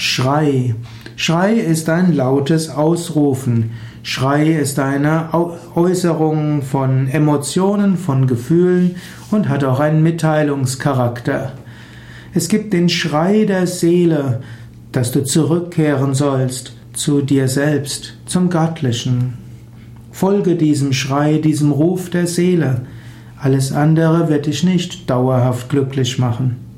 Schrei. Schrei ist ein lautes Ausrufen. Schrei ist eine Äußerung von Emotionen, von Gefühlen und hat auch einen Mitteilungscharakter. Es gibt den Schrei der Seele, dass du zurückkehren sollst zu dir selbst, zum Göttlichen. Folge diesem Schrei, diesem Ruf der Seele. Alles andere wird dich nicht dauerhaft glücklich machen.